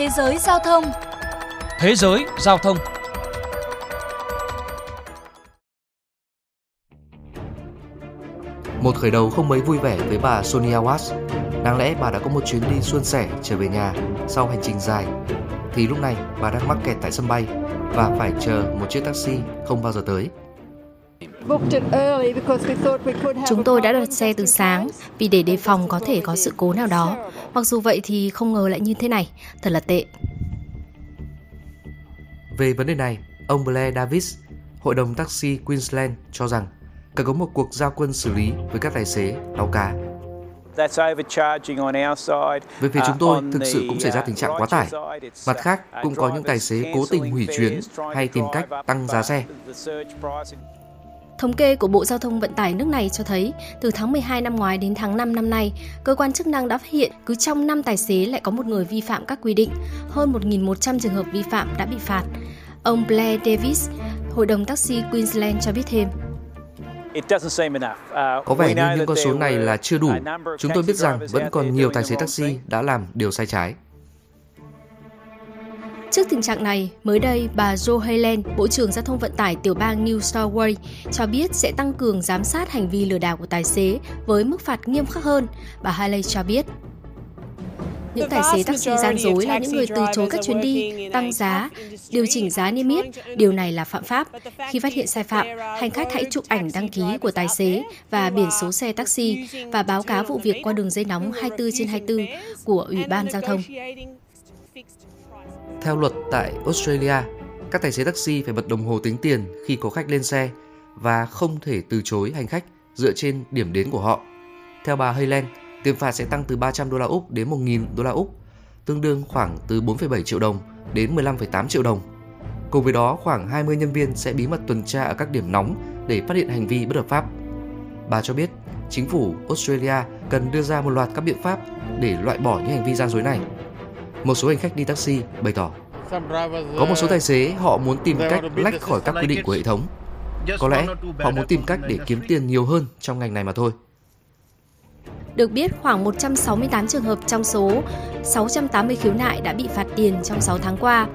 Thế giới giao thông Thế giới giao thông Một khởi đầu không mấy vui vẻ với bà Sonia Watts. Đáng lẽ bà đã có một chuyến đi suôn sẻ trở về nhà sau hành trình dài. Thì lúc này bà đang mắc kẹt tại sân bay và phải chờ một chiếc taxi không bao giờ tới. Chúng tôi đã đặt xe từ sáng vì để đề phòng có thể có sự cố nào đó. Mặc dù vậy thì không ngờ lại như thế này, thật là tệ. Về vấn đề này, ông Blair Davis, Hội đồng taxi Queensland cho rằng cần có một cuộc giao quân xử lý với các tài xế đau cá. Về phía chúng tôi, thực sự cũng xảy ra tình trạng quá tải. Mặt khác, cũng có những tài xế cố tình hủy chuyến hay tìm cách tăng giá xe. Thống kê của Bộ Giao thông Vận tải nước này cho thấy, từ tháng 12 năm ngoái đến tháng 5 năm nay, cơ quan chức năng đã phát hiện cứ trong 5 tài xế lại có một người vi phạm các quy định. Hơn 1.100 trường hợp vi phạm đã bị phạt. Ông Blair Davis, Hội đồng taxi Queensland cho biết thêm. Có vẻ như những con số này là chưa đủ. Chúng tôi biết rằng vẫn còn nhiều tài xế taxi đã làm điều sai trái. Trước tình trạng này, mới đây bà Joe Helen, Bộ trưởng Giao thông Vận tải tiểu bang New South Wales, cho biết sẽ tăng cường giám sát hành vi lừa đảo của tài xế với mức phạt nghiêm khắc hơn. Bà Haley cho biết. Những tài xế taxi gian dối là những người từ chối các chuyến đi, tăng giá, điều chỉnh giá niêm yết. Điều này là phạm pháp. Khi phát hiện sai phạm, hành khách hãy chụp ảnh đăng ký của tài xế và biển số xe taxi và báo cáo vụ việc qua đường dây nóng 24 trên 24 của Ủy ban Giao thông. Theo luật tại Australia, các tài xế taxi phải bật đồng hồ tính tiền khi có khách lên xe và không thể từ chối hành khách dựa trên điểm đến của họ. Theo bà Hayland, tiền phạt sẽ tăng từ 300 đô la Úc đến 1.000 đô la Úc, tương đương khoảng từ 4,7 triệu đồng đến 15,8 triệu đồng. Cùng với đó, khoảng 20 nhân viên sẽ bí mật tuần tra ở các điểm nóng để phát hiện hành vi bất hợp pháp. Bà cho biết, chính phủ Australia cần đưa ra một loạt các biện pháp để loại bỏ những hành vi gian dối này. Một số hành khách đi taxi bày tỏ có một số tài xế họ muốn tìm cách lách khỏi các quy định của hệ thống. Có lẽ họ muốn tìm cách để kiếm tiền nhiều hơn trong ngành này mà thôi. Được biết, khoảng 168 trường hợp trong số 680 khiếu nại đã bị phạt tiền trong 6 tháng qua.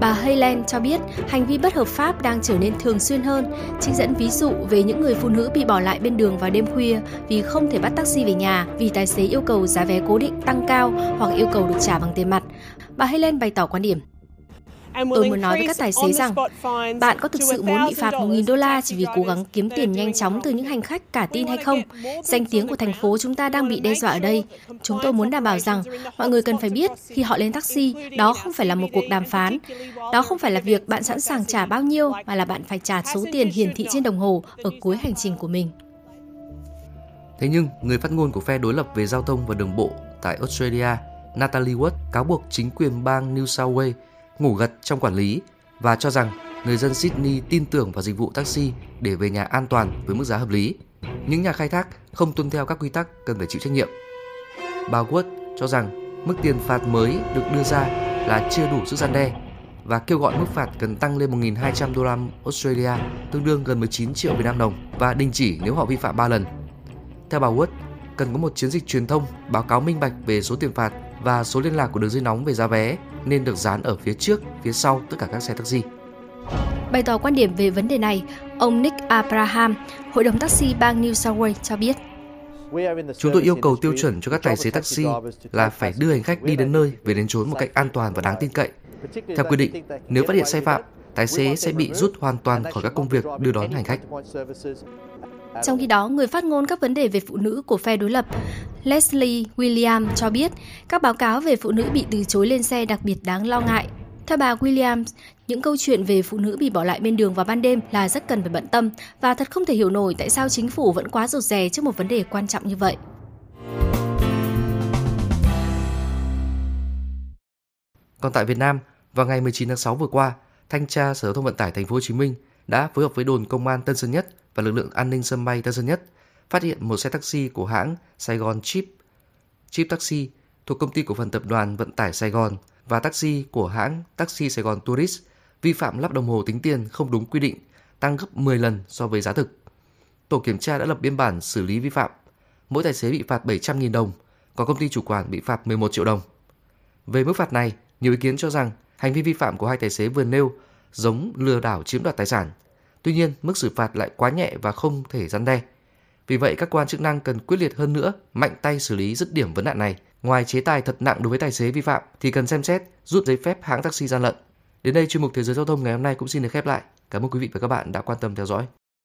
Bà Hayland cho biết hành vi bất hợp pháp đang trở nên thường xuyên hơn, trích dẫn ví dụ về những người phụ nữ bị bỏ lại bên đường vào đêm khuya vì không thể bắt taxi về nhà vì tài xế yêu cầu giá vé cố định tăng cao hoặc yêu cầu được trả bằng tiền mặt. Bà Hayland bày tỏ quan điểm. Tôi muốn nói với các tài xế rằng bạn có thực sự muốn bị phạt 1.000 đô la chỉ vì cố gắng kiếm tiền nhanh chóng từ những hành khách cả tin hay không? Danh tiếng của thành phố chúng ta đang bị đe dọa ở đây. Chúng tôi muốn đảm bảo rằng mọi người cần phải biết khi họ lên taxi, đó không phải là một cuộc đàm phán. Đó không phải là việc bạn sẵn sàng trả bao nhiêu, mà là bạn phải trả số tiền hiển thị trên đồng hồ ở cuối hành trình của mình. Thế nhưng, người phát ngôn của phe đối lập về giao thông và đường bộ tại Australia, Natalie Wood cáo buộc chính quyền bang New South Wales ngủ gật trong quản lý và cho rằng người dân Sydney tin tưởng vào dịch vụ taxi để về nhà an toàn với mức giá hợp lý. Những nhà khai thác không tuân theo các quy tắc cần phải chịu trách nhiệm. Bà Wood cho rằng mức tiền phạt mới được đưa ra là chưa đủ sức gian đe và kêu gọi mức phạt cần tăng lên 1.200 đô la Australia, tương đương gần 19 triệu Việt Nam đồng và đình chỉ nếu họ vi phạm 3 lần. Theo bà Wood, cần có một chiến dịch truyền thông báo cáo minh bạch về số tiền phạt và số liên lạc của đường dây nóng về giá vé nên được dán ở phía trước, phía sau tất cả các xe taxi. Bày tỏ quan điểm về vấn đề này, ông Nick Abraham, Hội đồng taxi bang New South Wales cho biết. Chúng tôi yêu cầu tiêu chuẩn cho các tài xế taxi là phải đưa hành khách đi đến nơi về đến chốn một cách an toàn và đáng tin cậy. Theo quy định, nếu phát hiện sai phạm, tài xế sẽ bị rút hoàn toàn khỏi các công việc đưa đón hành khách. Trong khi đó, người phát ngôn các vấn đề về phụ nữ của phe đối lập Leslie William cho biết các báo cáo về phụ nữ bị từ chối lên xe đặc biệt đáng lo ngại. Theo bà Williams, những câu chuyện về phụ nữ bị bỏ lại bên đường vào ban đêm là rất cần phải bận tâm và thật không thể hiểu nổi tại sao chính phủ vẫn quá rụt rè trước một vấn đề quan trọng như vậy. Còn tại Việt Nam, vào ngày 19 tháng 6 vừa qua, Thanh tra Sở thông Vận tải Thành phố Hồ Chí Minh đã phối hợp với đồn công an Tân Sơn Nhất và lực lượng an ninh sân bay Tân Sơn Nhất phát hiện một xe taxi của hãng Sài Gòn Chip, Chip Taxi thuộc công ty cổ phần tập đoàn vận tải Sài Gòn và taxi của hãng Taxi Sài Gòn Tourist vi phạm lắp đồng hồ tính tiền không đúng quy định, tăng gấp 10 lần so với giá thực. Tổ kiểm tra đã lập biên bản xử lý vi phạm. Mỗi tài xế bị phạt 700.000 đồng, còn công ty chủ quản bị phạt 11 triệu đồng. Về mức phạt này, Nhiều ý kiến cho rằng hành vi vi phạm của hai tài xế vừa nêu giống lừa đảo chiếm đoạt tài sản. Tuy nhiên, mức xử phạt lại quá nhẹ và không thể răn đe. Vì vậy, các quan chức năng cần quyết liệt hơn nữa, mạnh tay xử lý dứt điểm vấn nạn này. Ngoài chế tài thật nặng đối với tài xế vi phạm thì cần xem xét rút giấy phép hãng taxi gian lận. Đến đây chuyên mục Thế giới giao thông ngày hôm nay cũng xin được khép lại. Cảm ơn quý vị và các bạn đã quan tâm theo dõi.